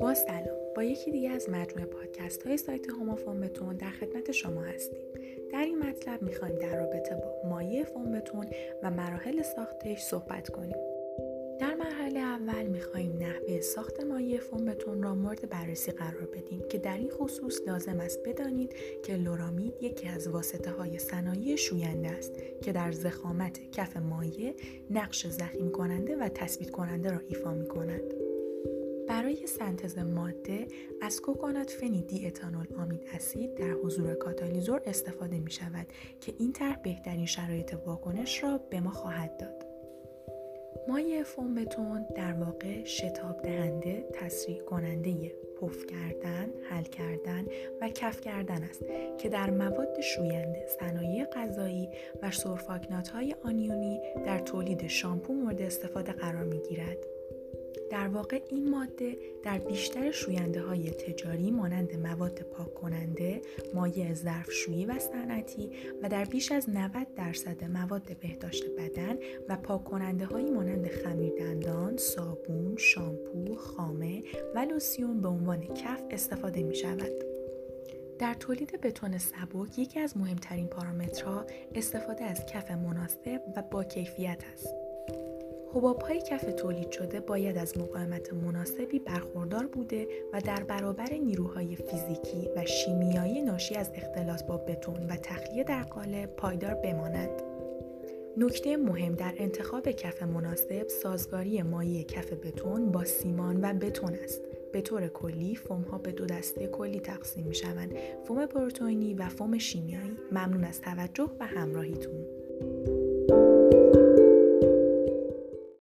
با سلام. با یکی دیگه از مجموعه پادکست های سایت هومافون در خدمت شما هستیم. در این مطلب می‌خوایم در رابطه با مایه فوم بتون و مراحل ساختش صحبت کنیم. در مرحله اول می‌خواهیم نحوه ساخت مایع فوم بتون را مورد بررسی قرار بدیم که در این خصوص لازم است بدانید که لورامید یکی از واسطه های صنایع شوینده است که در زخامت کف مایع نقش زخیم کننده و تثبیت کننده را ایفا می کند. برای سنتز ماده از کوکونات فنی دی اتانول آمید اسید در حضور کاتالیزور استفاده می شود که این طرح بهترین شرایط واکنش را به ما خواهد داد. مایع فوم بتون در واقع شتاب دهنده تسریع کننده پف کردن، حل کردن و کف کردن است که در مواد شوینده، صنایع غذایی و سرفاکنات های آنیونی در تولید شامپو مورد استفاده قرار می گیرد. در واقع این ماده در بیشتر شوینده های تجاری مانند مواد پاک کننده، مایع ظرفشویی و صنعتی و در بیش از 90 درصد مواد بهداشت بدن و پاک کننده هایی مانند خمیر دندان، صابون، شامپو، خامه و لوسیون به عنوان کف استفاده می شود. در تولید بتون سبک یکی از مهمترین پارامترها استفاده از کف مناسب و با کیفیت است. حباب های کف تولید شده باید از مقاومت مناسبی برخوردار بوده و در برابر نیروهای فیزیکی و شیمیایی ناشی از اختلاط با بتون و تخلیه در قالب پایدار بمانند. نکته مهم در انتخاب کف مناسب سازگاری مایع کف بتون با سیمان و بتون است. به طور کلی فوم ها به دو دسته کلی تقسیم می شوند فوم پروتئینی و فوم شیمیایی ممنون از توجه و همراهیتون